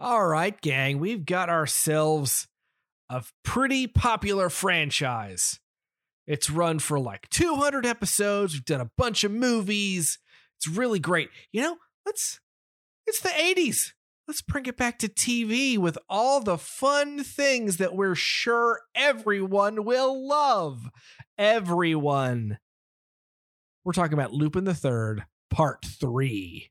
All right, gang, we've got ourselves a pretty popular franchise. It's run for like 200 episodes. We've done a bunch of movies. It's really great. You know, let's it's the 80s. Let's bring it back to TV with all the fun things that we're sure everyone will love. Everyone. We're talking about Lupin the Third, Part 3.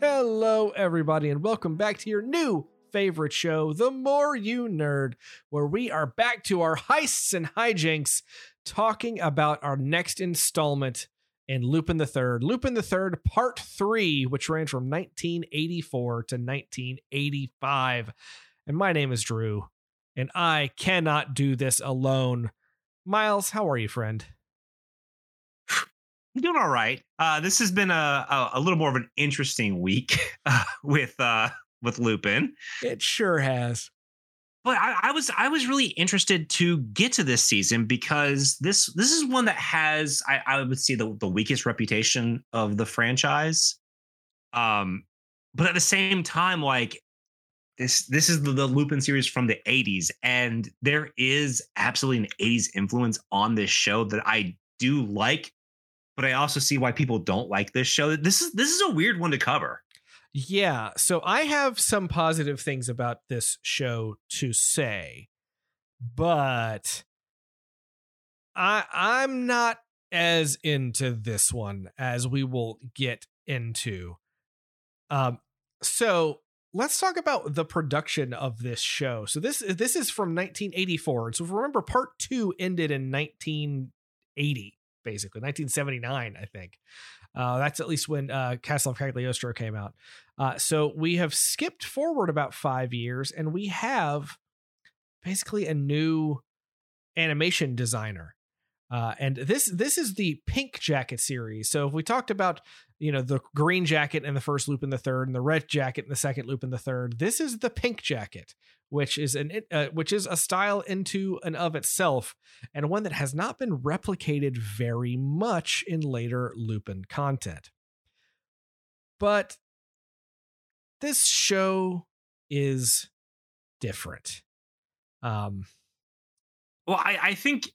Hello, everybody, and welcome back to your new favorite show, The More You Nerd, where we are back to our heists and hijinks, talking about our next installment in Lupin the Third, Lupin the Third Part Three, which ran from 1984 to 1985. And my name is Drew, and I cannot do this alone. Miles, how are you, friend? I'm doing all right. Uh, this has been a, a, a little more of an interesting week uh, with uh, with Lupin. It sure has. But I, I, was I was really interested to get to this season because this this is one that has I, I would say the, the weakest reputation of the franchise. Um, but at the same time, like this this is the, the Lupin series from the 80s, and there is absolutely an 80s influence on this show that I do like but I also see why people don't like this show. This is this is a weird one to cover. Yeah, so I have some positive things about this show to say, but I I'm not as into this one as we will get into. Um so let's talk about the production of this show. So this this is from 1984. And so remember part 2 ended in 1980 basically 1979 i think. Uh, that's at least when uh, castle of cagliostro came out. Uh, so we have skipped forward about five years and we have basically a new animation designer. Uh, and this this is the Pink Jacket series. So if we talked about you know the green jacket in the first Lupin the third and the red jacket in the second Lupin the third, this is the pink jacket, which is an uh, which is a style into and of itself, and one that has not been replicated very much in later Lupin content. But this show is different. Um, well, I, I think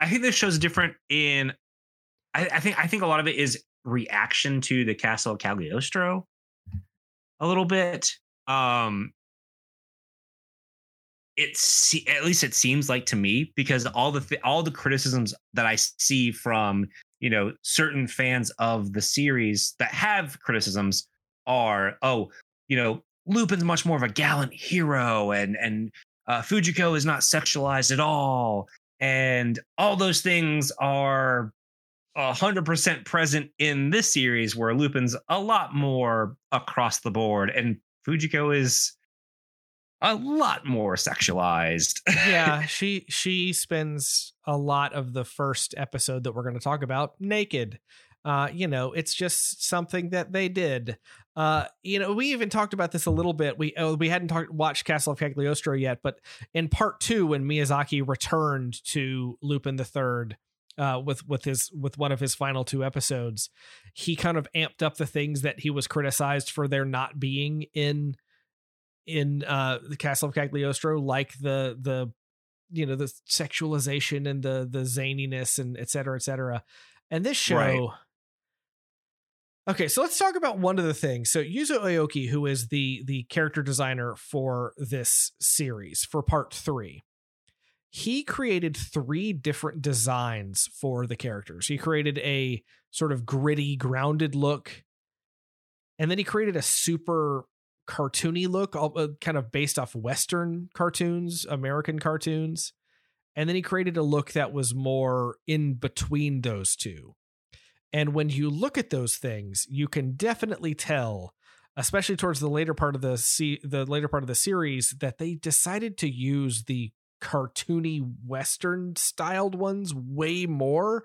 I think this show's different in. I, I think I think a lot of it is reaction to the Castle of Cagliostro, a little bit. Um, it's at least it seems like to me because all the th- all the criticisms that I see from you know certain fans of the series that have criticisms are oh you know Lupin's much more of a gallant hero and and uh, Fujiko is not sexualized at all. And all those things are 100% present in this series where Lupin's a lot more across the board and Fujiko is a lot more sexualized. yeah, she she spends a lot of the first episode that we're going to talk about naked. Uh, you know, it's just something that they did. Uh, you know, we even talked about this a little bit. We oh, we hadn't talked watched Castle of Cagliostro yet, but in part two, when Miyazaki returned to Lupin the Third, uh, with with his with one of his final two episodes, he kind of amped up the things that he was criticized for there not being in in uh the Castle of Cagliostro, like the the you know the sexualization and the the zaniness and et cetera, et cetera. And this show. Right. Okay, so let's talk about one of the things. So Yuzo Aoki, who is the the character designer for this series for part three, he created three different designs for the characters. He created a sort of gritty, grounded look, and then he created a super cartoony look, uh, kind of based off Western cartoons, American cartoons. And then he created a look that was more in between those two. And when you look at those things, you can definitely tell, especially towards the later part of the se- the later part of the series, that they decided to use the cartoony western styled ones way more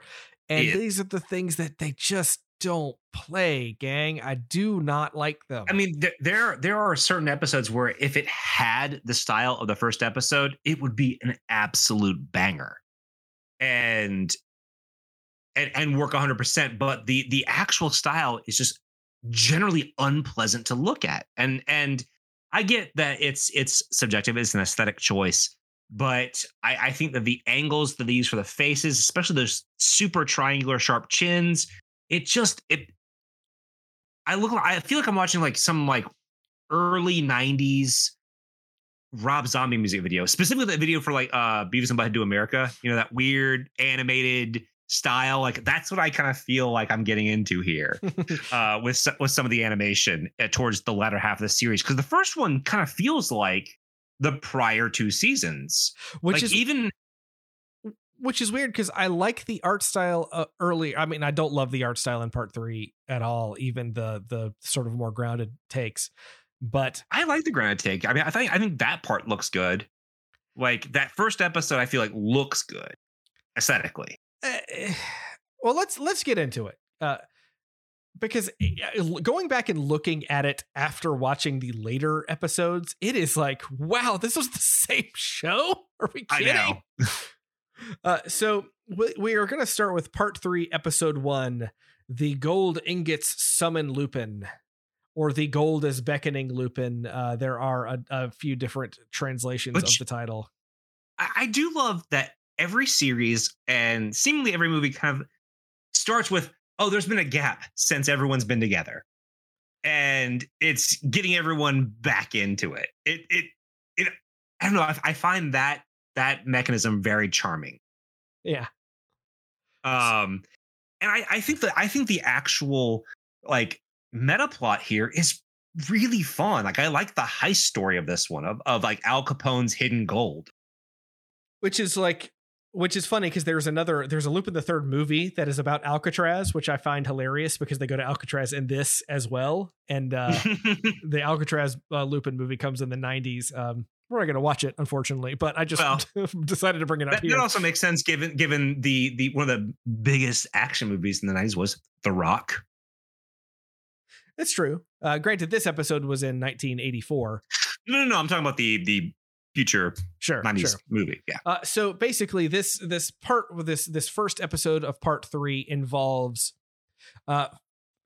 and Yeah. these are the things that they just don't play gang. I do not like them. I mean, there, there there are certain episodes where if it had the style of the first episode, it would be an absolute banger, and and and work 100. percent But the the actual style is just generally unpleasant to look at, and and I get that it's it's subjective, it's an aesthetic choice, but I, I think that the angles that they use for the faces, especially those super triangular sharp chins, it just it I look I feel like I'm watching like some like early 90s Rob Zombie music video, specifically that video for like uh Beavis and Butthead Do America, you know, that weird animated style. Like that's what I kind of feel like I'm getting into here uh with with some of the animation uh, towards the latter half of the series because the first one kind of feels like the prior two seasons. which like is even which is weird because I like the art style uh, early. I mean, I don't love the art style in part three at all, even the the sort of more grounded takes. But I like the granite take. I mean, I think I think that part looks good. Like that first episode, I feel like looks good aesthetically. uh, well, let's let's get into it. Uh, because going back and looking at it after watching the later episodes, it is like, wow, this was the same show. Are we kidding? Uh, so we, we are going to start with part three, episode one The Gold Ingots Summon Lupin, or The Gold is Beckoning Lupin. Uh, there are a, a few different translations Which- of the title. I, I do love that every series and seemingly every movie kind of starts with, oh, there's been a gap since everyone's been together. And it's getting everyone back into it. It it it I don't know. I, I find that that mechanism very charming. Yeah. Um, and I, I think that I think the actual like meta plot here is really fun. Like I like the heist story of this one of, of like Al Capone's hidden gold. Which is like, which is funny because there's another, there's a Lupin the Third movie that is about Alcatraz, which I find hilarious because they go to Alcatraz in this as well. And uh, the Alcatraz uh, Lupin movie comes in the 90s. Um, we're not going to watch it, unfortunately, but I just Well, decided to bring it up that, here. that also makes sense given given the the one of the biggest action movies in the 90s was The Rock. It's true. Uh, granted, this episode was in 1984. No, no, no. I'm talking about the the future Sure, 90s sure. movie. Yeah. Uh, so basically, this this part this this first episode of part three involves, uh,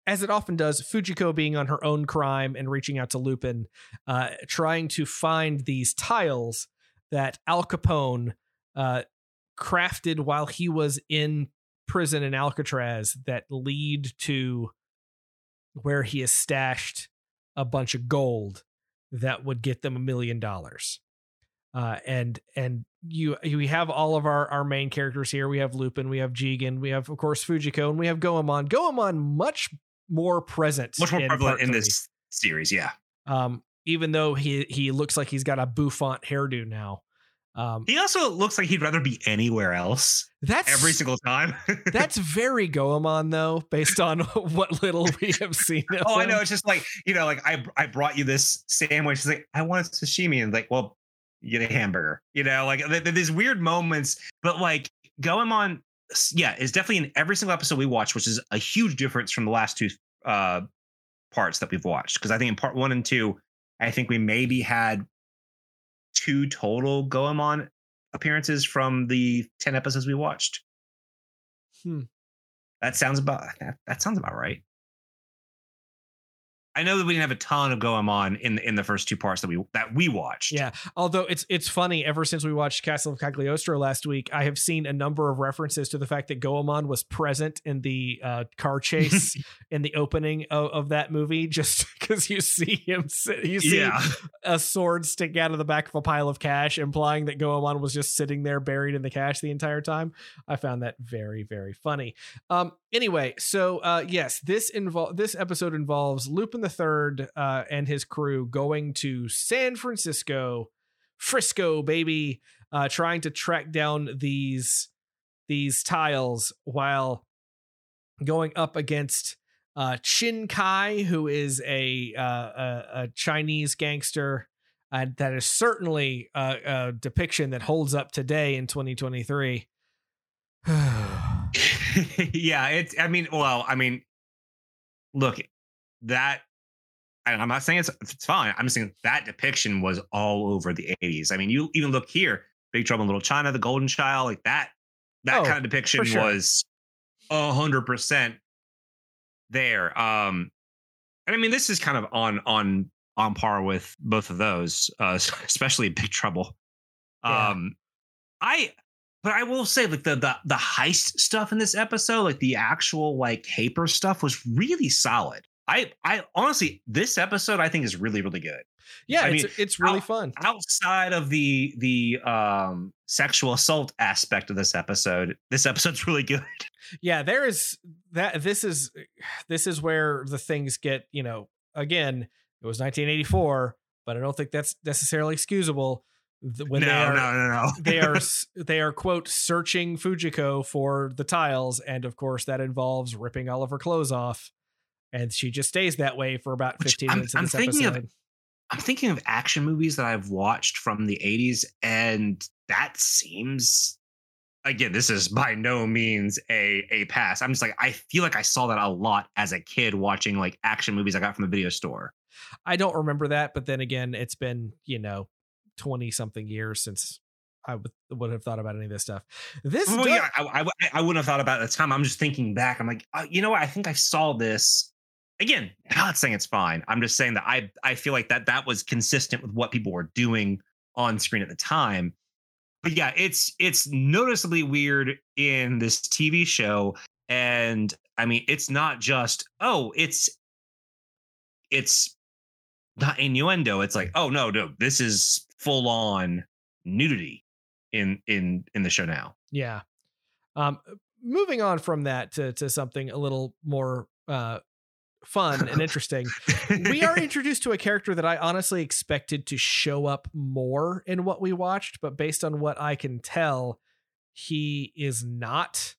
as it often does, Fujiko being on her own crime and reaching out to Lupin, uh, trying to find these tiles that Al Capone uh, crafted while he was in prison in Alcatraz that lead to where he has stashed a bunch of gold that would get them a million dollars. Uh, and and you we have all of our our main characters here. We have Lupin, we have Jigen, we have of course Fujiko, and we have Goemon. Goemon much more present, Much more in prevalent in this series. Yeah. Um, even though he he looks like he's got a bouffant hairdo now. Um, He also looks like he'd rather be anywhere else that's every single time. that's very Goemon though, based on what little we have seen. Of oh, I know. It's just like you know, like I I brought you this sandwich. It's like I want sashimi, and like, well, you get a hamburger. You know, like th- th- these weird moments. But like Goemon, yeah, is definitely in every single episode we watch, which is a huge difference from the last two uh parts that we've watched. Because I think in part one and two, I think we maybe had two total Goemon appearances from the ten episodes we watched. Hmm. That sounds about that, that sounds about right. I know that we didn't have a ton of Goemon in in the first two parts that we that we watched. Yeah, although it's it's funny. Ever since we watched Castle of Cagliostro last week, I have seen a number of references to the fact that Goemon was present in the uh, car chase in the opening of, of that movie. Just because you see him, sit, you see yeah. a sword stick out of the back of a pile of cash, implying that Goemon was just sitting there buried in the cash the entire time. I found that very, very funny. Um, anyway, so uh, yes, this invol- this episode involves Lupin the Third uh, and his crew going to San Francisco, Frisco, baby, uh, trying to track down these these tiles while going up against uh, Chin Kai, who is a uh, a, a Chinese gangster, uh, that is certainly a, a depiction that holds up today in 2023. yeah, it's. I mean, well, I mean, look, that. And I'm not saying it's it's fine. I'm just saying that depiction was all over the 80s. I mean, you even look here, Big Trouble in Little China, The Golden Child, like that. That Oh, kind of depiction sure. was a hundred percent there. Um, and I mean, this is kind of on on on par with both of those, uh, especially Big Trouble. Yeah. Um, I but I will say like the the the heist stuff in this episode, like the actual like caper stuff was really solid. I I honestly this episode I think is really really good. yeah, I it's mean, it's really how- fun. Outside of the the um sexual assault aspect of this episode, this episode's really good. yeah there is that this is this is where the things get you know again it was 1984 but i don't think that's necessarily excusable when no, they are no, no, no. they are they are quote searching fujiko for the tiles and of course that involves ripping all of her clothes off and she just stays that way for about Which 15 I'm- minutes I'm this thinking of- I'm thinking of action movies that I've watched from the 80s, and that seems again, this is by no means a a pass. I'm just like, I feel like I saw that a lot as a kid watching like action movies I got from the video store. i don't remember that but then again it's been you know 20 something years since i would, would have thought about any of this stuff this Well, does- yeah, I, I, I wouldn't have thought about it at the time. I'm just thinking back. I'm like, uh, you know what? I think I saw this. Again, I'm not saying it's fine. I'm just saying that I I feel like that that was consistent with what people were doing on screen at the time. But yeah, it's it's noticeably weird in this TV show, and I mean, it's not just oh, it's it's not innuendo. It's like oh no, no, this is full on nudity in in in the show now. Yeah. Um, moving on from that to, to something a little more uh, fun and interesting, we are introduced to a character that I honestly expected to show up more in what we watched, but based on what I can tell, he is not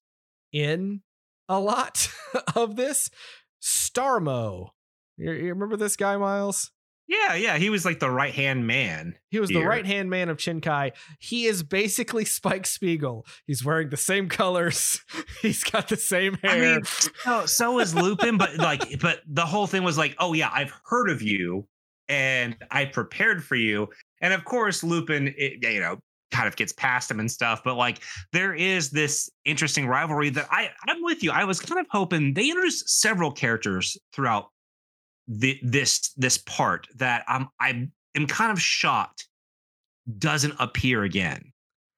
in a lot of this. Starmo. You, you remember this guy, Miles? Yeah, yeah, he was like the right hand man. He was the right hand man of Chinkai. He is basically Spike Spiegel. He's wearing the same colors. He's got the same hair. I mean, so, so is Lupin, but like, but the whole thing was like, oh yeah, I've heard of you, and I prepared for you, and of course, Lupin, it, you know, kind of gets past him and stuff. But like, there is this interesting rivalry that I, I'm with you. I was kind of hoping they introduced several characters throughout the, this this part that I'm I am kind of shocked doesn't appear again,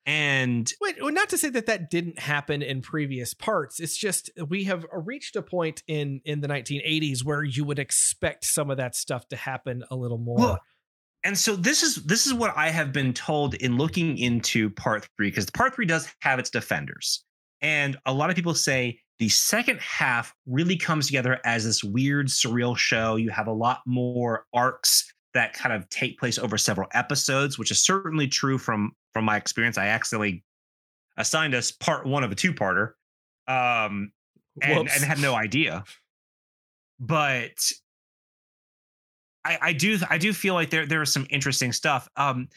and Wait, well, not to say that that didn't happen in previous parts. It's just we have reached a point in in the 1980s where you would expect some of that stuff to happen a little more. Well, and so this is this is what I have been told in looking into part three because part three does have its defenders, and a lot of people say the second half really comes together as this weird surreal show. You have a lot more arcs that kind of take place over several episodes, which is certainly true from from my experience. I accidentally assigned us part one of a two parter, um, and, and had no idea. But I, I do I do feel like there there is some interesting stuff. Um,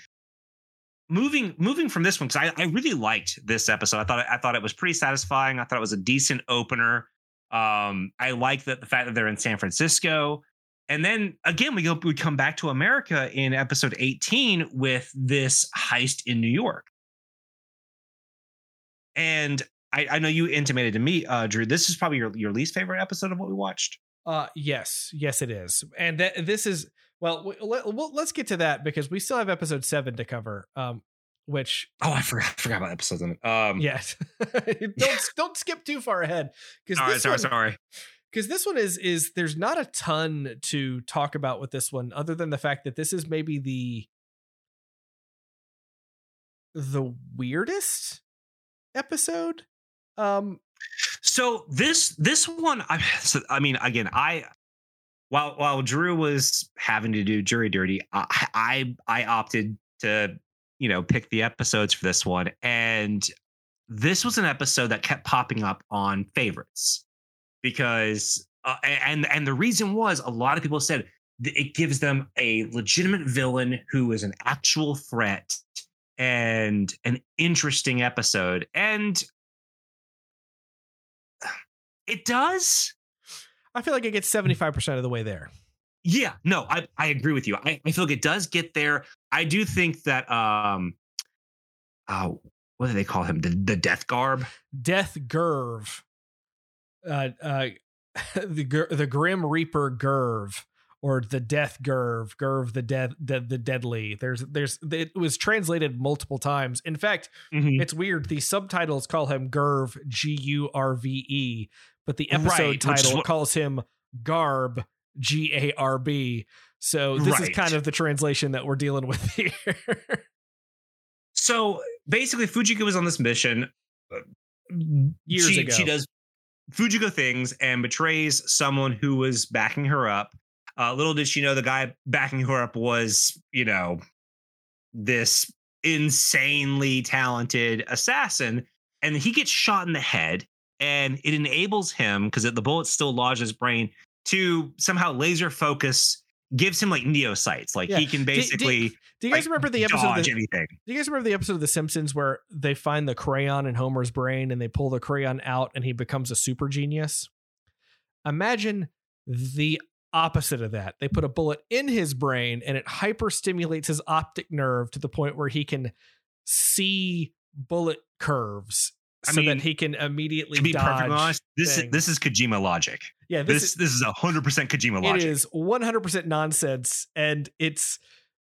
moving moving from this one because I, I really liked this episode. I thought I thought it was pretty satisfying. I thought it was a decent opener. Um, I like that the fact that they're in San Francisco. And then again, we go we come back to America in episode 18 with this heist in New York. And I, I know you intimated to me, uh, Drew. This is probably your, your least favorite episode of what we watched. Uh, yes, yes, it is, and that this is well. Let, well, let's get to that because we still have episode seven to cover. Um, which Oh, I forgot, I forgot about episodes. Um, yes, don't don't skip too far ahead because Sorry, sorry, one, sorry. because this one is is there's not a ton to talk about with this one other than the fact that this is maybe the the weirdest episode um So this this one, I, so, I mean, again, I while while Drew was having to do jury dirty, I I, I opted to you know pick the episodes for this one, and this was an episode that kept popping up on favorites because uh, and and the reason was a lot of people said it gives them a legitimate villain who is an actual threat and an interesting episode. And it does. I feel like it gets 75% of the way there. Yeah, no, I, I agree with you. I, I feel like it does get there. I do think that um uh what do they call him? The the death garb? Death Gerv. Uh uh the the Grim Reaper Gerv or the Death Gerv, Gerv the death the, the deadly. There's there's it was translated multiple times. In fact, Mhm. it's weird. The subtitles call him Gerv G U R V E, but the episode Right, title what- calls him Garb G A R B. So this is kind of the translation that we're dealing with here. So basically, Fujiko was on this mission. uh, Years she, ago. she does Fujiko things and betrays someone who was backing her up. Uh, little did she know the guy backing her up was, you know, this insanely talented assassin. And he gets shot in the head, and it enables him because the bullet still lodges his brain to somehow laser focus, gives him like neo sights. Like Yeah. he can do- basically Do you guys like, remember the episode? Of the, anything. do you guys remember the episode of The Simpsons where they find the crayon in Homer's brain and they pull the crayon out and he becomes a super genius? Imagine the opposite of that. They put a bullet in his brain and it hyperstimulates his optic nerve to the point where he can see bullet curves I so mean, that he can immediately To be dodge. perfectly honest, this is things. this is Kojima logic. yeah, this, This is, this is a hundred percent Kojima it logic. is 100% nonsense and it's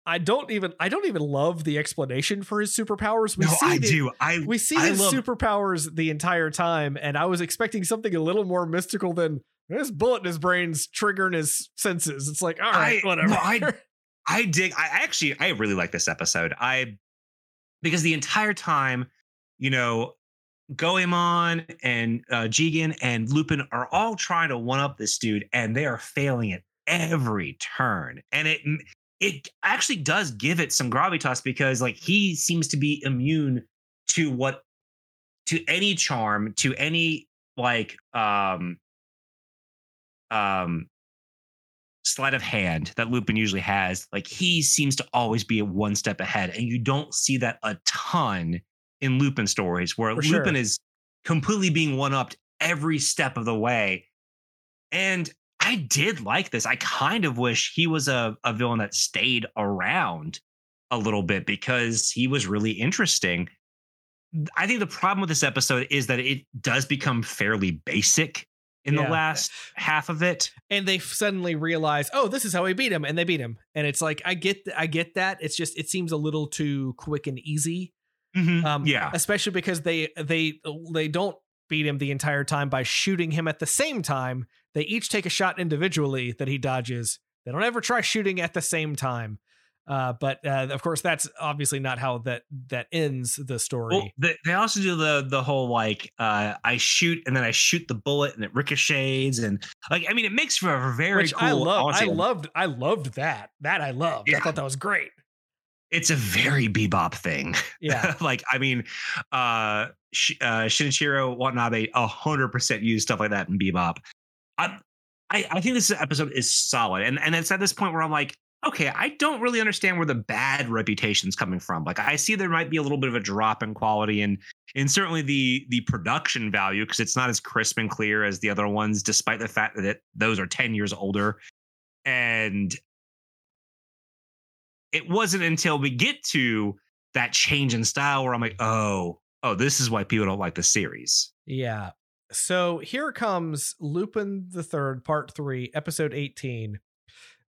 I don't even I don't even love the explanation for his superpowers. We no, see I the, do. I We see I his love, superpowers the entire time, and I was expecting something a little more mystical than this bullet in his brain's triggering his senses. It's like, all right, I- whatever. no, I- I dig. I actually I really like this episode. I because the entire time, you know, Goemon and uh, Jigen and Lupin are all trying to one up this dude, and they are failing at every turn. And it it actually does give it some gravitas because like he seems to be immune to what to any charm to any like um um sleight of hand that Lupin usually has, like he seems to always be one step ahead, and you don't see that a ton in Lupin stories where For Lupin sure. is completely being one upped every step of the way. And I did like this. I kind of wish he was a, a villain that stayed around a little bit because he was really interesting. I think the problem with this episode is that it does become fairly basic in Yeah. the last half of it. and they suddenly realize, oh, this is how we beat him, and they beat him. And it's like, I get, I get that. It's just, it seems a little too quick and easy. Mhm. Um, yeah. especially because they they they don't beat him the entire time by shooting him at the same time. They each take a shot individually that he dodges. They don't ever try shooting at the same time. Uh, but uh, of course, that's obviously not how that that ends the story. Well, they, they also do the the whole like uh I shoot and then I shoot the bullet and it ricochets and like I mean it makes for a very which cool. I love. I loved. I loved that. That I loved. I thought that was great. It's a very bebop thing. Yeah. like I mean, uh, Sh- uh Shinichiro Watanabe a hundred percent use stuff like that in bebop. I, I I think this episode is solid, and and it's at this point where I'm like, okay, I don't really understand where the bad reputation's coming from. Like I see there might be a little bit of a drop in quality and and certainly the the production value because it's not as crisp and clear as the other ones, despite the fact that it, those are ten years older. And it wasn't until we get to that change in style where I'm like, oh, oh, this is why people don't like the series. Yeah. So here comes Lupin the Third, Part Three, Episode eighteen,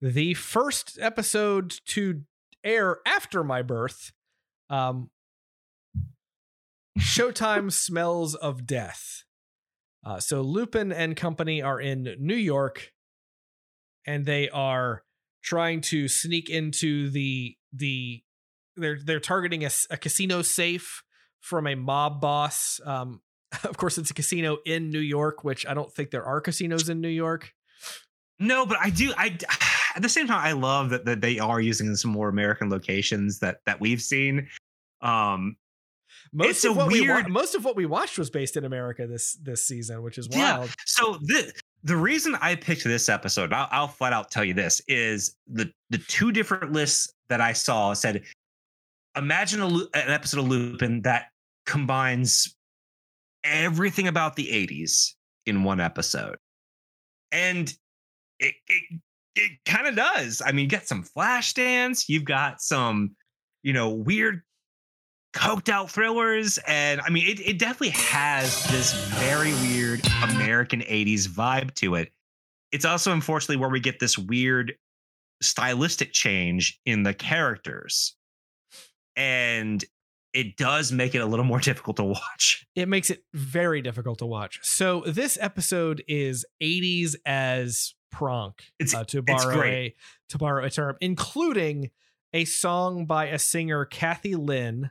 the first episode to air after my birth. Um, Showtime smells of death. Uh, so Lupin and company are in New York, and they are trying to sneak into the the. They're they're targeting a casino safe from a mob boss. Um, of course, it's a casino in New York, which I don't think there are casinos in New York. No, but I do. I at the same time, I love that, that they are using some more American locations that that we've seen. Um, Most It's of a what we wa- weird- most of what we watched was based in America this this season, which is Yeah. wild. so this the reason I picked this episode, I'll, I'll, flat out tell you this, is the the two different lists that I saw said, imagine a, an episode of Lupin that combines everything about the 80s in one episode. And it it, it kind of does. I mean, you get some flash dance, you've got some, you know, weird coked out thrillers and i mean it, it definitely has this very weird american 80s vibe to it. It's also unfortunately where we get this weird stylistic change in the characters and it does make it a little more difficult to watch. It makes it very difficult to watch. So this episode is 80s as pronk uh, to borrow a to borrow a term including a song by a singer kathy lynn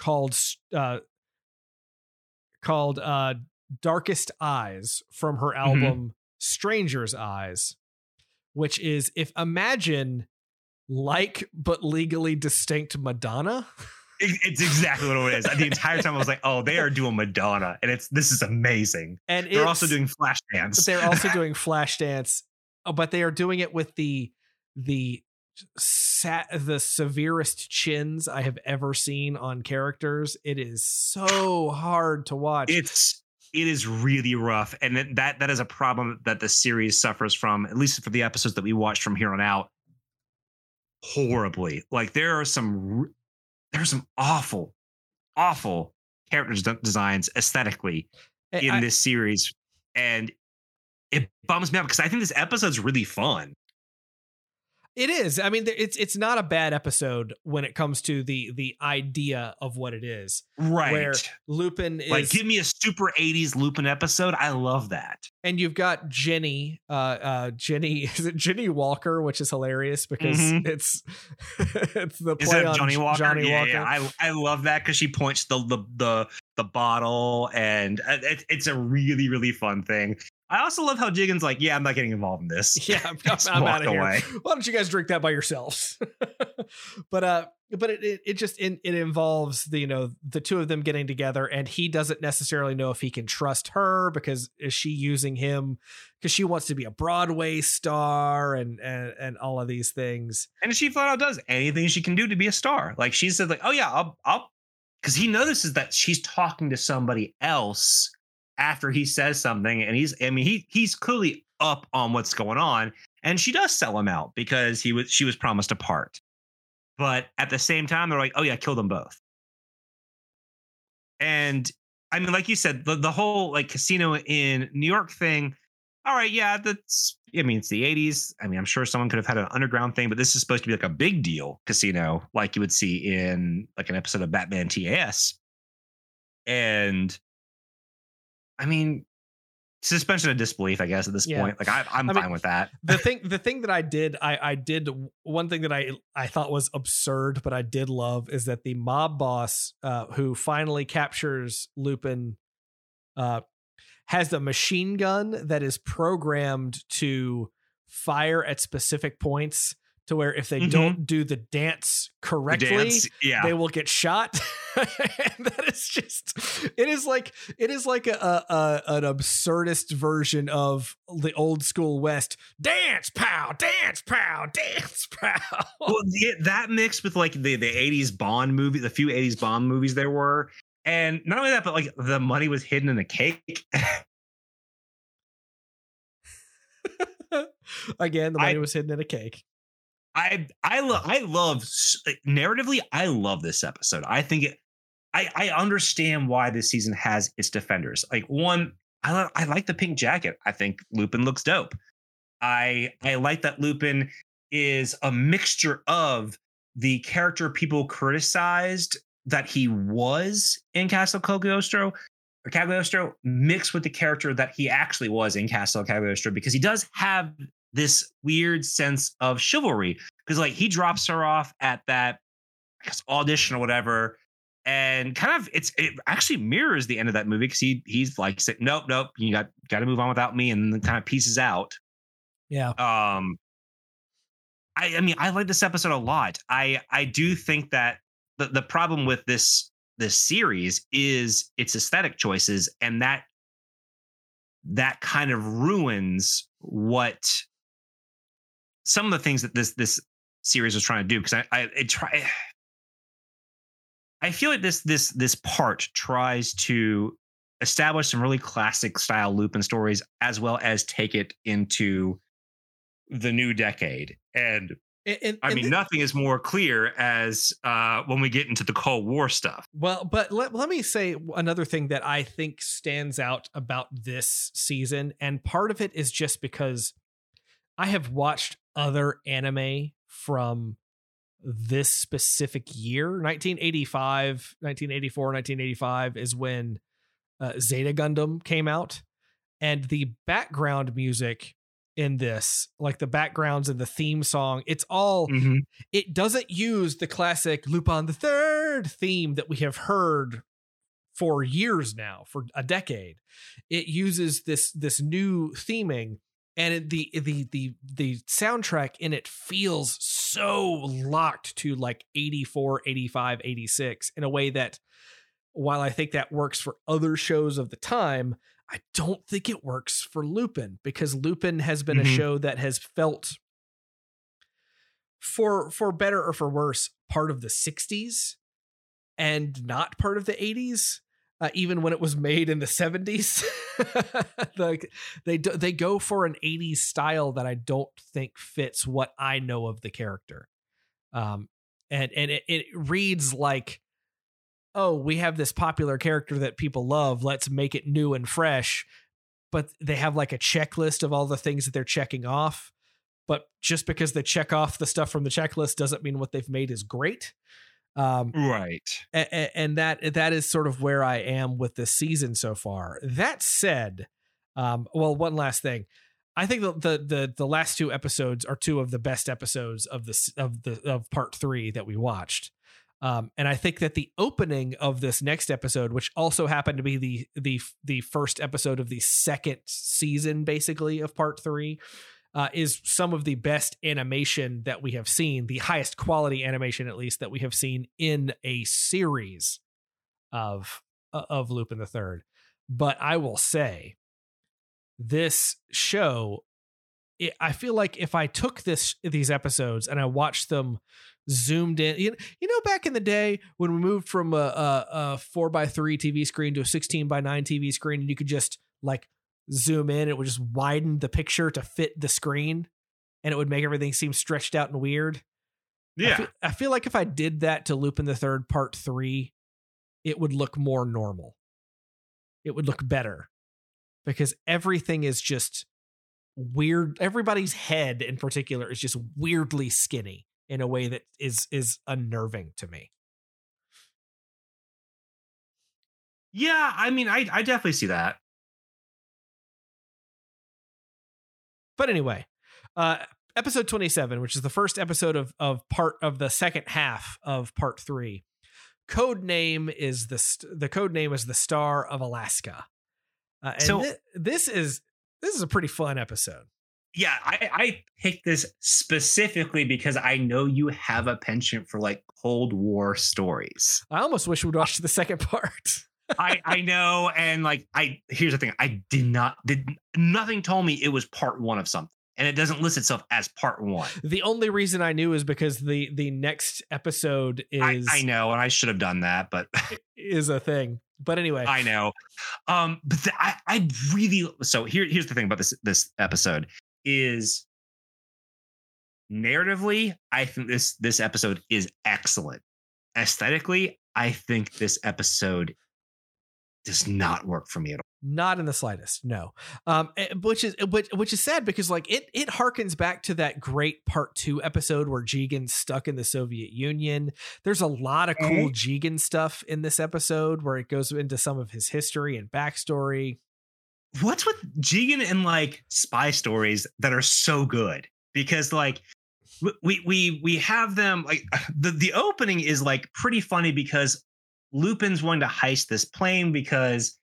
called uh, called uh, Darkest Eyes from her mm-hmm. album mm-hmm. Stranger's Eyes, which is if imagine like but legally distinct Madonna. it's exactly what it is. The entire time I was like, "Oh, they are doing Madonna," and it's this is amazing. And they're also doing Flashdance. They're also doing Flashdance, uh, but they are doing it with the the sat the severest chins I have ever seen on characters. It is so hard to watch. It's it is really rough, and that that is a problem that the series suffers from. At least for the episodes that we watched from here on out, horribly. Like there are some there are some awful, awful character designs aesthetically eh, in I, this series, and it bums me out because I think this episode's really fun. It is. I mean, it's it's not a bad episode when it comes to the the idea of what it is. Right. Where Lupin is like, give me a super '80s Lupin episode. I love that. And you've got Jenny, uh, uh, Jenny is it Jenny Walker, which is hilarious because mm-hmm. it's it's the play on Johnny Walker. Johnny yeah, Walker. Yeah, I I love that because she points the the the the bottle and uh, it, it's a really really fun thing I also love how Jigen's like, yeah, I'm not getting involved in this. Yeah, I'm, I'm out of away. here. Why don't you guys drink that by yourselves? but uh, but it, it, it just it, it involves the you know the two of them getting together, and he doesn't necessarily know if he can trust her because is she using him because she wants to be a Broadway star and and and all of these things. And she flat out does anything she can do to be a star. Like she said, like, oh yeah, I'll I'll because he notices that she's talking to somebody else after he says something and he's i mean he he's clearly up on what's going on and she does sell him out because he was she was promised a part. But at the same time they're like oh yeah kill them both. And i mean like you said the, the whole like casino in new york thing all right yeah that's i mean it's the 80s i mean i'm sure someone could have had an underground thing but this is supposed to be like a big deal casino like you would see in like an episode of batman tas and I mean, suspension of disbelief, I guess, at this yeah. point. Like I, am fine mean, with that. the thing, the thing that I did, I, I did one thing that I, I thought was absurd, but I did love is that the mob boss, uh, who finally captures Lupin, uh, has the machine gun that is programmed to fire at specific points to where if they mm-hmm. don't do the dance correctly, dance, yeah. they will get shot. that is just it is like it is like a, a, an absurdist version of the old school West dance pow, dance pow, dance pow. Well, that mixed with like the the 80s Bond movie, the few 80s Bond movies there were. And not only that, but like the money was hidden in a cake. Again, the money I, was hidden in a cake. I I love I love uh, narratively I love this episode. I think it I I understand why this season has its defenders. Like one I I like the pink jacket. I think Lupin looks dope. I I like that Lupin is a mixture of the character people criticized that he was in Castle Cagliostro or Cagliostro mixed with the character that he actually was in Castle Cagliostro because he does have this weird sense of chivalry because like he drops her off at that I guess audition or whatever and kind of it's it actually mirrors the end of that movie because he he's like nope nope you got got to move on without me and then kind of pieces out. Yeah. Um I, I mean I like this episode a lot. I I do think that the, the problem with this this series is its aesthetic choices and that that kind of ruins what some of the things that this this series was trying to do because I I it try I feel like this this this part tries to establish some really classic style Lupin stories as well as take it into the new decade. And, And, and- I and mean, thi- nothing is more clear as uh, when we get into the Cold War stuff. Well, but let, let me say another thing that I think stands out about this season. And part of it is just because I have watched other anime from this specific year 1985, 1984, 1985 is when uh, Zeta Gundam came out. And the background music in this, like the backgrounds and the theme song, it's all it doesn't use the classic Lupin the Third theme that we have heard for years now, for a decade. It uses this this new theming, and the the the the soundtrack in it feels so locked to like 84, 85, 86 in a way that while I think that works for other shows of the time, I don't think it works for Lupin because Lupin has been a Mhm. show that has felt for for better or for worse part of the 60s and not part of the 80s uh, even when it was made in the 70s like they do, they go for an 80s style that I don't think fits what I know of the character. Um and and it, it reads like oh we have this popular character that people love let's make it new and fresh. But they have like a checklist of all the things that they're checking off. But just because they check off the stuff from the checklist doesn't mean what they've made is great um Right. a- a- and that that is sort of where I am with this season so far. That said, um, well, one last thing, I think the, the the the last two episodes are two of the best episodes of this of the of part three that we watched. Um, and I think that the opening of this next episode, which also happened to be the the the first episode of the second season, basically of part three, uh, is some of the best animation that we have seen, the highest quality animation at least that we have seen in a series of uh, of Lupin the Third. But I will say, this show, it, I feel like if I took this these episodes and I watched them zoomed in, you, you know, back in the day when we moved from a, a, a four by three TV screen to a sixteen by nine TV screen, and you could just like zoom in, it would just widen the picture to fit the screen, and it would make everything seem stretched out and weird. I Yeah. feel, I feel like if I did that to Lupin the Third Part Three, it would look more normal. It would look better because everything is just weird. Everybody's head, in particular, is just weirdly skinny in a way that is is unnerving to me. Yeah. I mean, I, I definitely see that. But anyway, uh, episode 27, which is the first episode of of part of the second half of part three. Code name is the st- the code name is the Star of Alaska. Uh, and So- thi- this is this is a pretty fun episode. Yeah. I, I picked this specifically because I know you have a penchant for like Cold War stories. I almost wish we'd watched the second part. I I know, and like I here's the thing: I did not did nothing told me it was part one of something, and it doesn't list itself as part one. the only reason I knew is because the the next episode I, is I know, and I should have done that, but is a thing. But anyway, I know. Um, but the, I I really so here here's the thing about this this episode is narratively I think this this episode is excellent. Aesthetically, I think this episode does not work for me at all. Not in the slightest, no. Um, eh, which is which, which is sad because like it it harkens back to that great part two episode where Jigen's stuck in the Soviet Union. There's a lot of cool Jigen stuff in this episode where it goes into some of his history and backstory. what's with Jigen and like spy stories that are so good? Because like we we we have them like the the opening is like pretty funny because Lupin's wanting to heist this plane because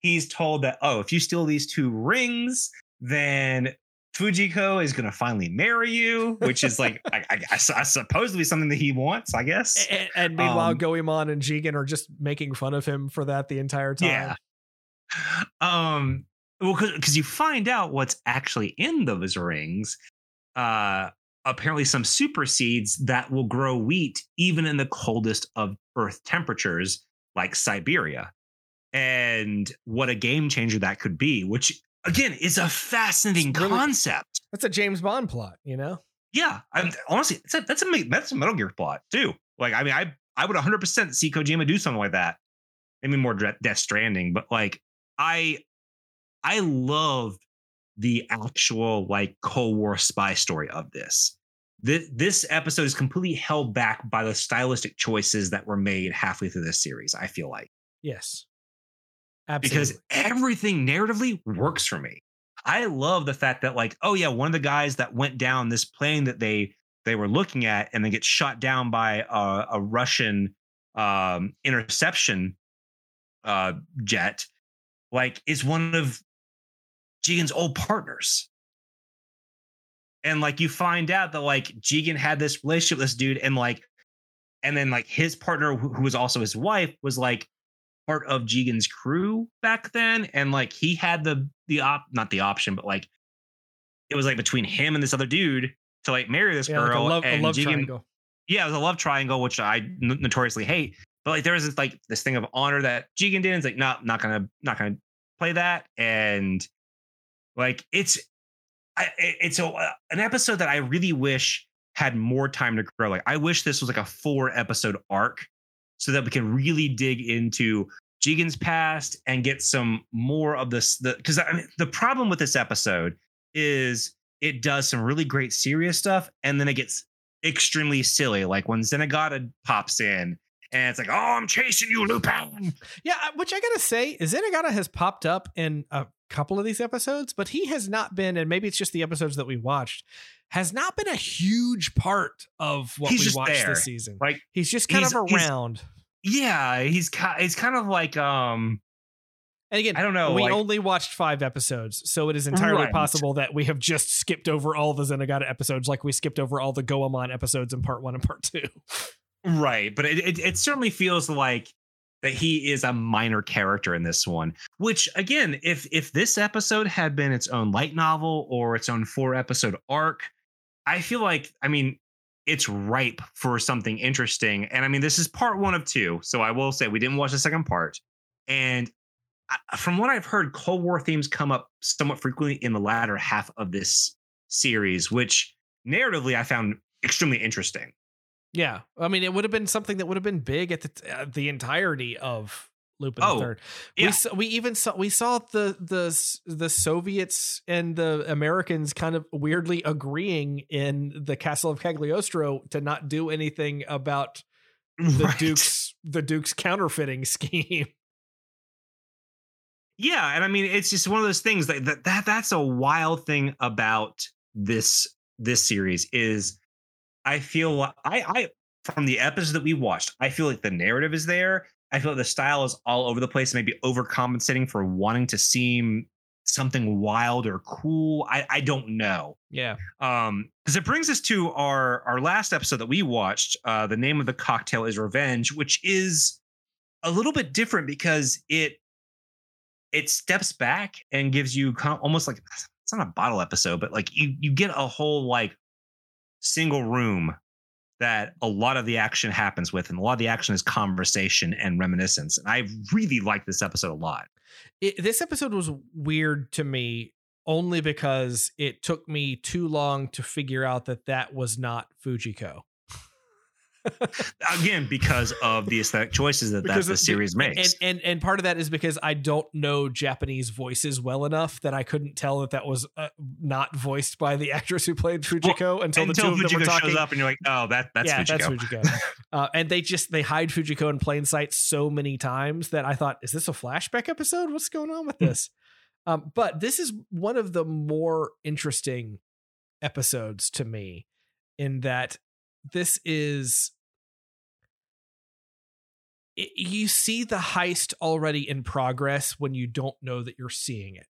he's told that oh if you steal these two rings then Fujiko is going to finally marry you, which is like I, I, I, supposedly something that he wants, I guess. And, and meanwhile, Um, Goemon and Jigen are just making fun of him for that the entire time. Yeah. Um well, because you find out what's actually in those rings. Uh, apparently, some super seeds that will grow wheat even in the coldest of Earth temperatures, like Siberia. And what a game changer that could be, which again is a fascinating really, concept. That's a James Bond plot, you know? Yeah, I'm, honestly, that's a, that's a that's a Metal Gear plot too. Like, I mean, I I would 100 percent see Kojima do something like that. Maybe more Death Stranding, but like, I I loved the actual like Cold War spy story of this. This, this episode is completely held back by the stylistic choices that were made halfway through this series. I feel like yes, absolutely, because everything narratively works for me. I love the fact that like, oh yeah, one of the guys that went down this plane that they they were looking at and then gets shot down by a, a Russian um, interception uh, jet, like is one of Jigen's old partners. And like you find out that like Jigen had this relationship with this dude, and like, and then like his partner, who was also his wife, was like part of Jigen's crew back then, and like he had the the op not the option, but like it was like between him and this other dude to like marry this yeah, girl. Like a love, and a love Jigen, triangle. Yeah, it was a love triangle, which I n- notoriously hate. But like there was this like this thing of honor that Jigen did. And it's like, no, not gonna not gonna play that. And like it's I, it's a, uh, an episode that I really wish had more time to grow. Like I wish this was like a four episode arc so that we can really dig into Jigen's past and get some more of this. The because I mean, the problem with this episode is it does some really great serious stuff and then it gets extremely silly. Like when Zenigata pops in and it's like, oh, I'm chasing you, Lupin. Yeah, which I gotta say, Zenigata has popped up in a couple of these episodes, but he has not been, and maybe it's just the episodes that we watched, has not been a huge part of what he's we watched there. this season. Like he's just kind of around. Yeah, he's he's kind of like um and again, I don't know. We like, only watched five episodes, so it is entirely right. possible that we have just skipped over all the Zenigata episodes, like we skipped over all the Goemon episodes in part one and part two. Right, but it, it, it certainly feels like that he is a minor character in this one. Which again, if if this episode had been its own light novel or its own four episode arc, I feel like I mean it's ripe for something interesting. And I mean, this is part one of two, so I will say we didn't watch the second part. And uh, from what I've heard, Cold War themes come up somewhat frequently in the latter half of this series, which narratively I found extremely interesting. Yeah, I mean, it would have been something that would have been big at the uh, the entirety of Lupin oh, the Third. Yeah. We saw, we even saw we saw the the the Soviets and the Americans kind of weirdly agreeing in the Castle of Cagliostro to not do anything about the right. Duke's the Duke's counterfeiting scheme. Yeah, and I mean, it's just one of those things that that, that that's a wild thing about this this series is I feel I I from the episodes that we watched, I feel like the narrative is there. I feel like the style is all over the place, maybe overcompensating for wanting to seem something wild or cool. I I don't know. Yeah. Um, because it brings us to our our last episode that we watched. Uh, the name of the cocktail is Revenge, which is a little bit different because it it steps back and gives you kind of almost like it's not a bottle episode, but like you you get a whole like single room that a lot of the action happens with, and a lot of the action is conversation and reminiscence. And I really like this episode a lot. It, this episode was weird to me only because it took me too long to figure out that that was not Fujiko. Again, because of the aesthetic choices that that the series makes, and, and and part of that is because I don't know Japanese voices well enough that I couldn't tell that that was uh, not voiced by the actress who played Fujiko well, until the two Fujiko of them were talking. shows up, and you're like, oh, that that's yeah, Fujiko. that's Fujiko. uh, and they just they hide Fujiko in plain sight so many times that I thought, is this a flashback episode? What's going on with hmm. this? um, but this is one of the more interesting episodes to me in that this is it, you see the heist already in progress when you don't know that you're seeing it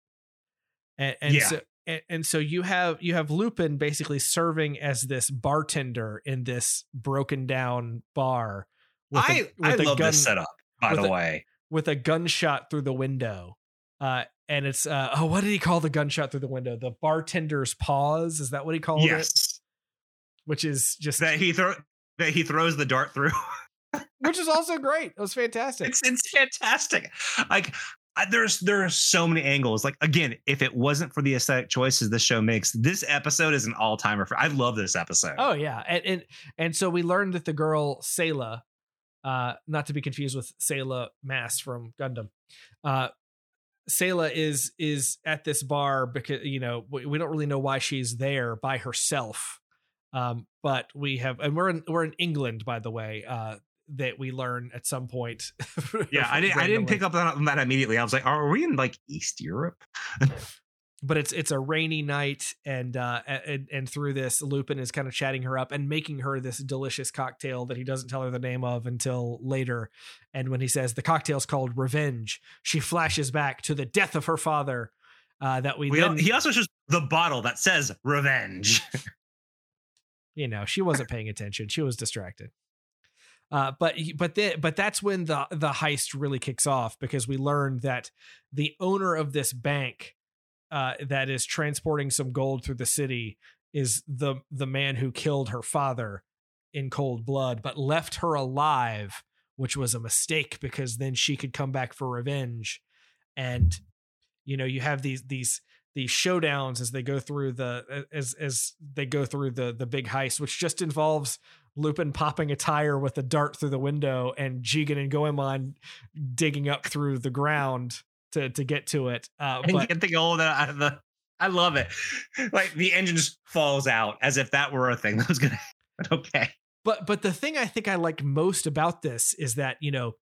and, and yeah. so and, and, so you have you have Lupin basically serving as this bartender in this broken down bar. With I a, with I love gun, this setup. By the a, way, with a gunshot through the window, Uh, and it's uh, oh, what did he call the gunshot through the window? The bartender's pause. Is that what he called it? yes, Which is just that he throw that he throws the dart through. which is also great. It was fantastic. it's it's fantastic. Like I, there's there are so many angles. Like again, if it wasn't for the aesthetic choices this show makes, this episode is an all timer. For I love this episode. Oh yeah, and and and so we learned that the girl Sayla, uh, not to be confused with Sayla Mass from Gundam, uh, Sayla is is at this bar because you know we, we don't really know why she's there by herself, um, but we have and we're in we're in England by the way. Uh, that we learn at some point. yeah, I didn't I didn't pick up on that immediately. I was like, are we in like East Europe? but it's it's a rainy night and uh and, and through this lupin is kind of chatting her up and making her this delicious cocktail that he doesn't tell her the name of until later and when he says the cocktail's called revenge she flashes back to the death of her father uh that we, We then, he also shows the bottle that says revenge. you know she wasn't paying attention she was distracted uh, but but the, but that's when the the heist really kicks off because we learn that the owner of this bank uh, that is transporting some gold through the city is the the man who killed her father in cold blood but left her alive which was a mistake because then she could come back for revenge. And you know you have these these these showdowns as they go through the as as they go through the the big heist which just involves Lupin popping a tire with a dart through the window and Jigen and Goemon digging up through the ground to to get to it uh and but get the gold out of the. I love it. Like the engine just falls out as if that were a thing that was gonna happen. Okay. but but the thing I think I like most about this is that you know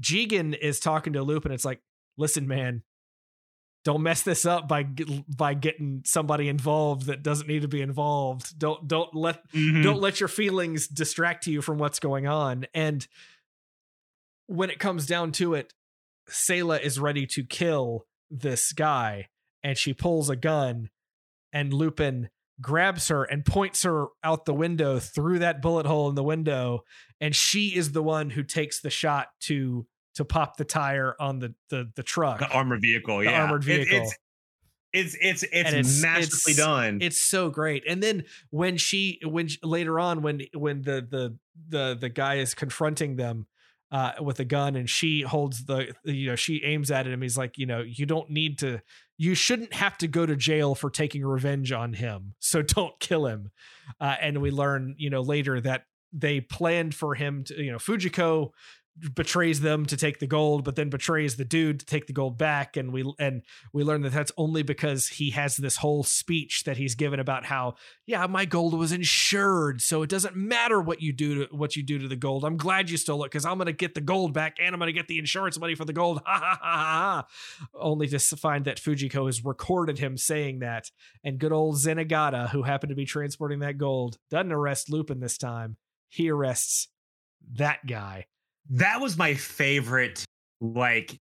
Jigen is talking to Lupin. It's like, listen, man, don't mess this up by by getting somebody involved that doesn't need to be involved. Don't don't let Mhm. don't let your feelings distract you from what's going on. And when it comes down to it, Sayla is ready to kill this guy, and she pulls a gun, and Lupin grabs her and points her out the window through that bullet hole in the window, and she is the one who takes the shot to to pop the tire on the the, the truck. the armored vehicle. The yeah, armored It- vehicle. it's it's it's it's, it's- masterfully it's- done. it's so great and then when she when she- later on when when the the the the guy is confronting them uh with a gun and she holds the you know she aims at him he's like you know you don't need to you shouldn't have to go to jail for taking revenge on him so don't kill him uh and we learn you know later that they planned for him to you know fujiko betrays them to take the gold but then betrays the dude to take the gold back. And we and we learn that that's only because he has this whole speech that he's given about how yeah my gold was insured. So it doesn't matter what you do to what you do to the gold. I'm glad you stole it because i'm to get the gold back and i'm to get the insurance money for the gold. Ha ha ha ha only to find that fujiko has recorded him saying that. And good old zenigata who happened to be transporting that gold doesn't arrest lupin this time. He arrests that guy that was my favorite like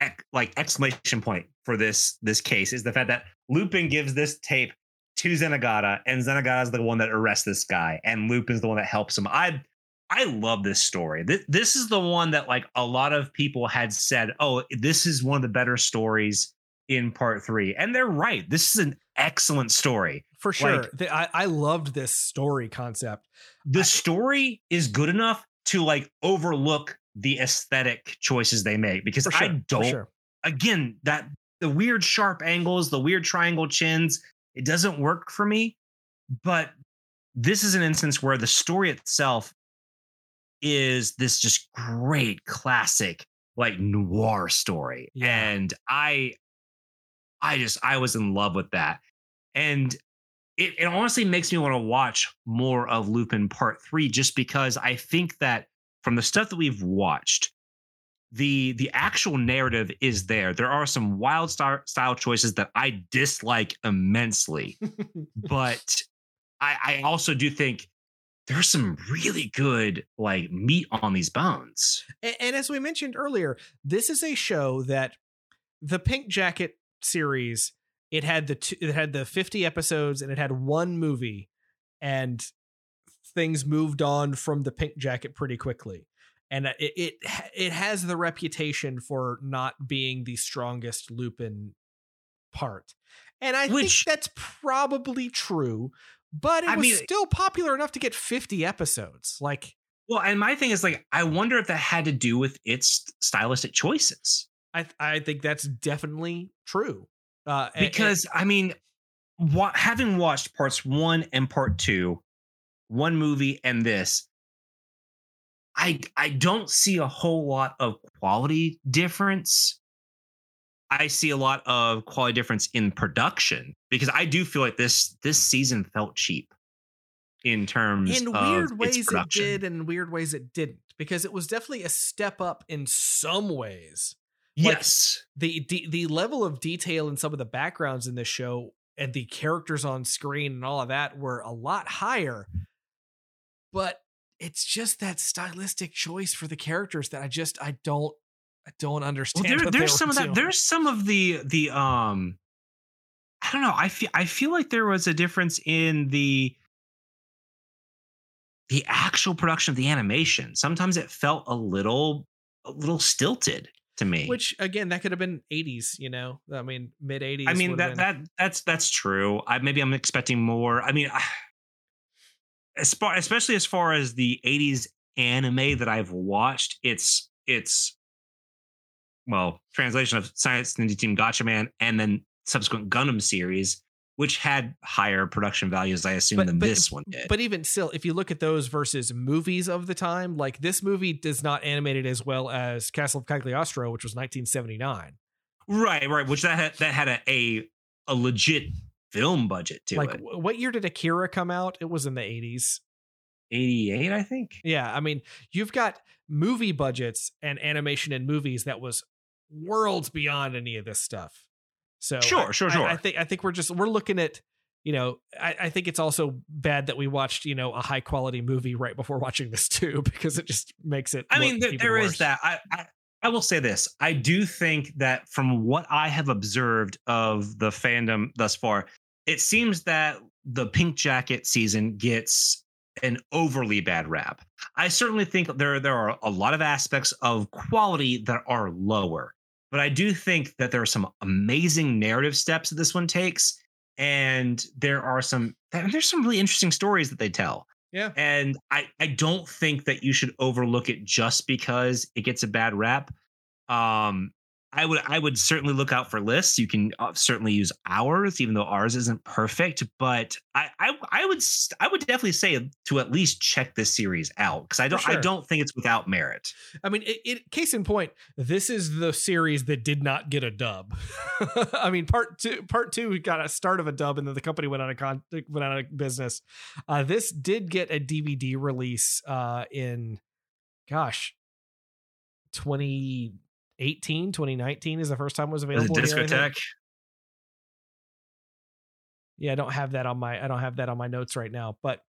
ec- like exclamation point for this this case is the fact that Lupin gives this tape to Zenigata and Zenigata is the one that arrests this guy and Lupin's the one that helps him. I I love this story. This, this is the one that like a lot of people had said, "Oh, this is one of the better stories in part 3." And they're right. This is an excellent story. for sure Like- The- I, I loved this story concept the story is good enough to like overlook the aesthetic choices they make because sure, I don't sure. again that the weird sharp angles, the weird triangle chins, it doesn't work for me. But this is an instance where the story itself is this just great classic like noir story. Yeah. And I I just I was in love with that. And it, it honestly makes me want to watch more of Lupin Part Three, just because I think that from the stuff that we've watched, the the actual narrative is there. There are some wild style, style choices that I dislike immensely, but I, I also do think there's some really good like meat on these bones. And, and as we mentioned earlier, this is a show that the Pink Jacket series it had the two, it had the 50 episodes and it had one movie and things moved on from the Pink Jacket pretty quickly. and it it, it has the reputation for not being the strongest Lupin part, and I Which- think that's probably true. But it I was mean- still popular enough to get 50 episodes. Like, Well, and my thing is like, I wonder if that had to do with its stylistic choices. I I think that's definitely true. Uh, Because I mean, wa- having watched parts one and part two, one movie and this, I I don't see a whole lot of quality difference. I see a lot of quality difference in production because I do feel like this this season felt cheap in terms in of weird ways it did, and in weird ways it didn't. Because it was definitely a step up in some ways. Like- Yes. the the the level of detail in some of the backgrounds in this show and the characters on screen and all of that were a lot higher but it's just that stylistic choice for the characters that i just i don't i don't Well, understand there, what there's some of that. doing. There's some of the the um, I don't know. I feel I feel like there was a difference in the the actual production of the animation. Sometimes it felt a little a little stilted to me. which again that could have been 80s you know i mean mid 80s I mean that have that that's that's true. I maybe I'm expecting more. I mean, as far, especially as far as the '80s anime that I've watched, it's it's well translation of Science Ninja Team Gatchaman and then subsequent Gundam series, which had higher production values, I assume, But- than but- this one did. but even still if you look at those versus movies of the time like this movie does not animate it as well as castle of cagliostro which was 1979 right, right, which that had, that had a, a a legit film budget to like it. wh- what year did akira come out it was in the 80s 88, I think. Yeah, I mean, you've got movie budgets and animation in movies that was worlds beyond any of this stuff. So Sure, I- sure, I- sure. I, think I think we're just we're looking at you know I, I think it's also bad that we watched you know a high quality movie right before watching this too because it just makes it. I mean, there, even there is worse. that. I, I I will say this. I do think that from what I have observed of the fandom thus far, it seems that the Pink Jacket season gets an overly bad rap. I certainly think there there are a lot of aspects of quality that are lower, but I do think that there are some amazing narrative steps that this one takes, and there are some there's some really interesting stories that they tell. Yeah. And I, I don't think that you should overlook it just because it gets a bad rap. Um, I would I would certainly look out for lists. You can uh, certainly use ours, even though ours isn't perfect. But I I, I would I would definitely say to at least check this series out because I don't I don't think it's without merit. I mean, it, it, case in point, this is the series that did not get a dub. I mean, part two, part two we got a start of a dub, and then the company went out of con- went out of business. Uh, this did get a DVD release uh, in, gosh, 2018, 2019 is the first time it was available. I Discotek? Yeah, I don't have that on my I don't have that on my notes right now, but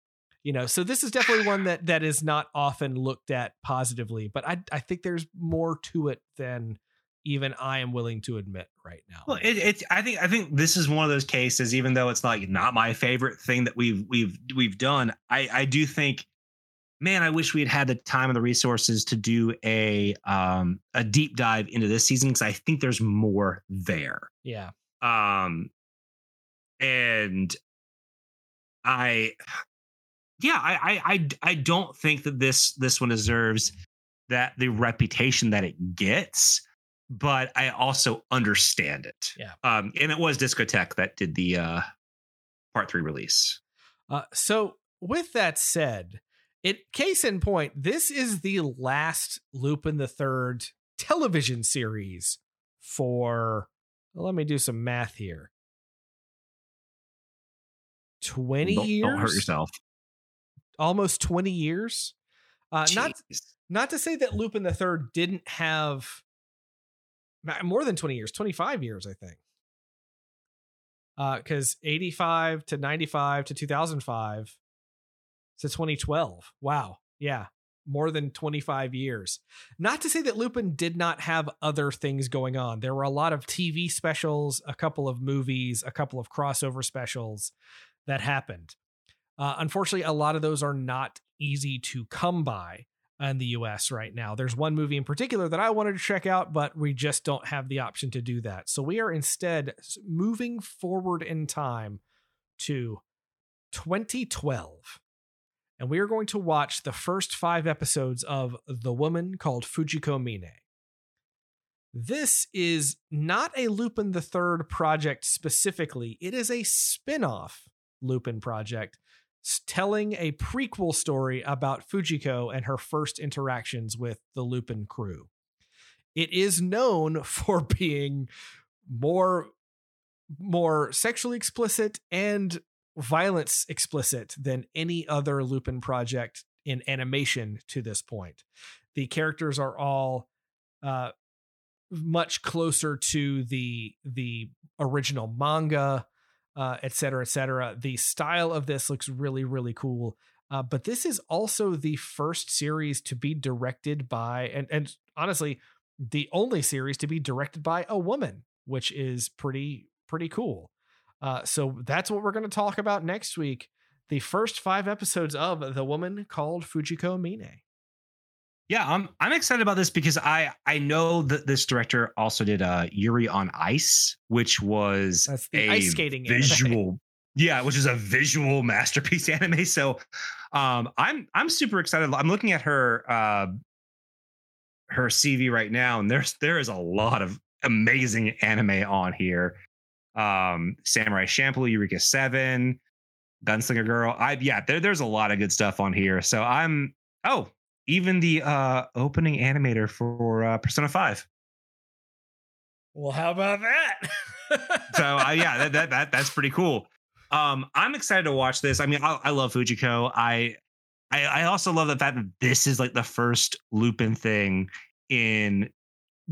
you know, so this is definitely one that that is not often looked at positively, but I I think there's more to it than even I am willing to admit right now. Well, it, it's I think I think this is one of those cases. Even though it's like not my favorite thing that we've we've we've done, I I do think, man, I wish we had had the time and the resources to do a um a deep dive into this season because I think there's more there. yeah. Um, and I, yeah, I I I, I don't think that this this one deserves that the reputation that it gets but I also understand it. Yeah. Um, and it was Discotek that did the uh part three release. Uh, so with that said, it case in point, this is the last Lupin the Third television series for. well, let me do some math here. Twenty Don't, years, don't hurt yourself. almost twenty years. Uh, not not to say that Lupin the Third didn't have more than 20 years, 25 years, I think. Uh, because 85 to 95 to 2005 to 2012. Wow. Yeah. More than 25 years. Not to say that Lupin did not have other things going on. There were a lot of TV specials, a couple of movies, a couple of crossover specials that happened. Uh, unfortunately, a lot of those are not easy to come by. in the US right now. There's one movie in particular that I wanted to check out, but we just don't have the option to do that. So we are instead moving forward in time to 2012. And we are going to watch the first five episodes of The Woman Called Fujiko Mine. This is not a Lupin the Third project specifically, it is a spin off Lupin project telling a prequel story about Fujiko and her first interactions with the Lupin crew. It is known for being more more sexually explicit and violence explicit than any other Lupin project in animation to this point. The characters are all uh, much closer to the the original manga uh, et cetera, et cetera. The style of this looks really, really cool. Uh, but this is also the first series to be directed by, and and honestly, the only series to be directed by a woman, which is pretty pretty cool. Uh, so that's what we're going to talk about next week. The first five episodes of The Woman Called Fujiko Mine. Yeah, I'm I'm excited about this because I I know that this director also did uh Yuri on Ice, which was That's the a ice skating anime. visual yeah, which is a visual masterpiece anime. So um I'm I'm super excited. I'm looking at her uh her CV right now, and there's there is a lot of amazing anime on here. Um Samurai Champloo, Eureka 7, Gunslinger Girl. I yeah, there, there's a lot of good stuff on here. So I'm oh, even the uh, opening animator for uh, Persona Five. Well, how about that? so uh, yeah, that, that that that's pretty cool. Um, I'm excited to watch this. I mean, I, I love Fujiko. I, I I also love the fact that this is like the first Lupin thing in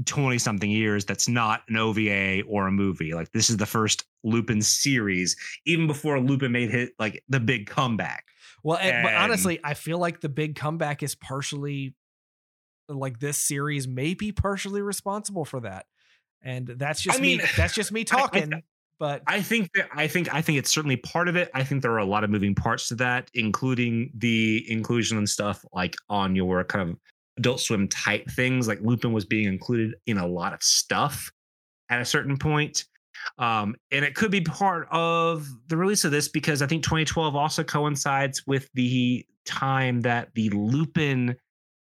20 something years that's not an OVA or a movie. Like this is the first Lupin series, even before Lupin made hit like the big comeback. Well, and, but honestly, I feel like the big comeback is partially like this series may be partially responsible for that. And that's just I mean, me that's just me talking. I, I, but I think that I think I think it's certainly part of it. I think there are a lot of moving parts to that, including the inclusion and stuff like on your kind of adult swim type things. Like Lupin was being included in a lot of stuff at a certain point. Um, and it could be part of the release of this because I think 2012 also coincides with the time that the Lupin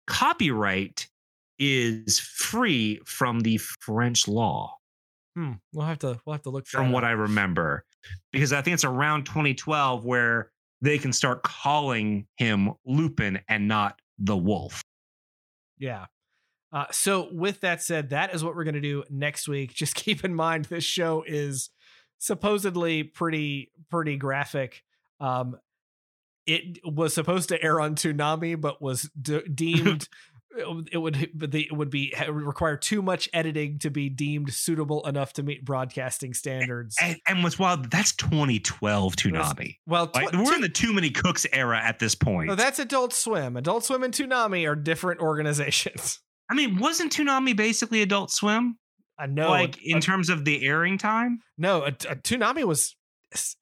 copyright is free from the French law. Hmm. We'll have to we'll have to look from what I remember, because I think it's around 2012 where they can start calling him Lupin and not the Wolf. Yeah, uh, so, with that said, that is what we're going to do next week. Just keep in mind this show is supposedly pretty pretty graphic. Um, it was supposed to air on Toonami, but was de- deemed it would it would be it would require too much editing to be deemed suitable enough to meet broadcasting standards. And, and what's wild, that's 2012 Toonami. Well, tw- like, we're in the Too Many Cooks era at this point. No, that's Adult Swim. Adult Swim and Toonami are different organizations. I mean, wasn't Toonami basically Adult Swim? Uh, I know. Like in uh, terms of the airing time? No, a, a Toonami was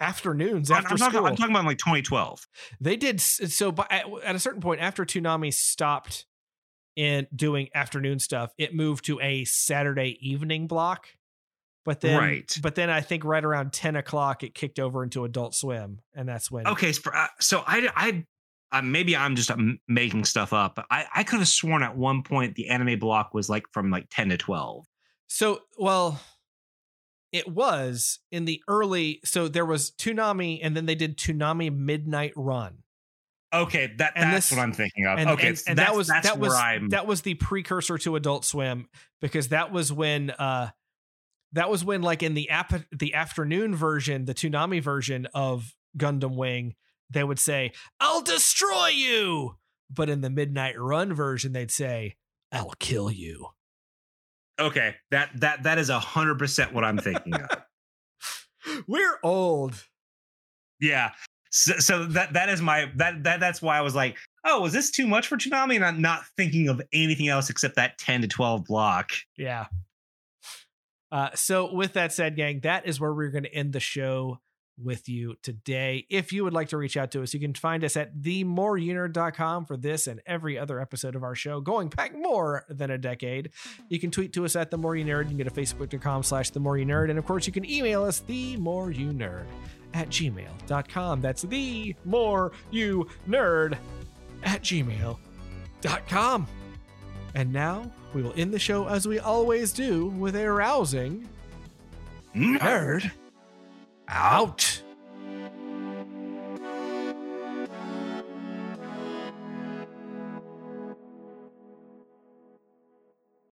afternoons after I'm, school. Talking, I'm talking about like 2012. They did so, at, at a certain point after Toonami stopped in doing afternoon stuff, it moved to a Saturday evening block. But then, right. but then I think right around 10 o'clock, it kicked over into Adult Swim, and that's when. Okay, so, uh, so I I uh, maybe I'm just um, making stuff up. But I, I could have sworn at one point the anime block was like from like 10 to 12. So, well, it was in the early. So there was Toonami, and then they did Toonami Midnight Run. Okay, that and that's this, what I'm thinking of. And, okay, and, and that was that was I'm... that was the precursor to Adult Swim because that was when uh that was when like in the app the afternoon version, the Toonami version of Gundam Wing, they would say, I'll destroy you. But in the Midnight Run version, they'd say, I'll kill you. Okay. That that that is a hundred percent what I'm thinking of. We're old. Yeah. So, so, that that is my that that that's why I was like, oh, was this too much for Toonami? And I'm not thinking of anything else except that 10 to 12 block. Yeah. Uh, so with that said, gang, that is where we're going to end the show with you today. If you would like to reach out to us, you can find us at themoreyounerd.com for this and every other episode of our show, going back more than a decade. You can tweet to us at the more you nerd. You can go to facebook.com slash the more you nerd. And of course, you can email us the more you nerd at gmail.com. That's the more you nerd at gmail.com. And now we will end the show as we always do with a rousing Nerd. nerd out.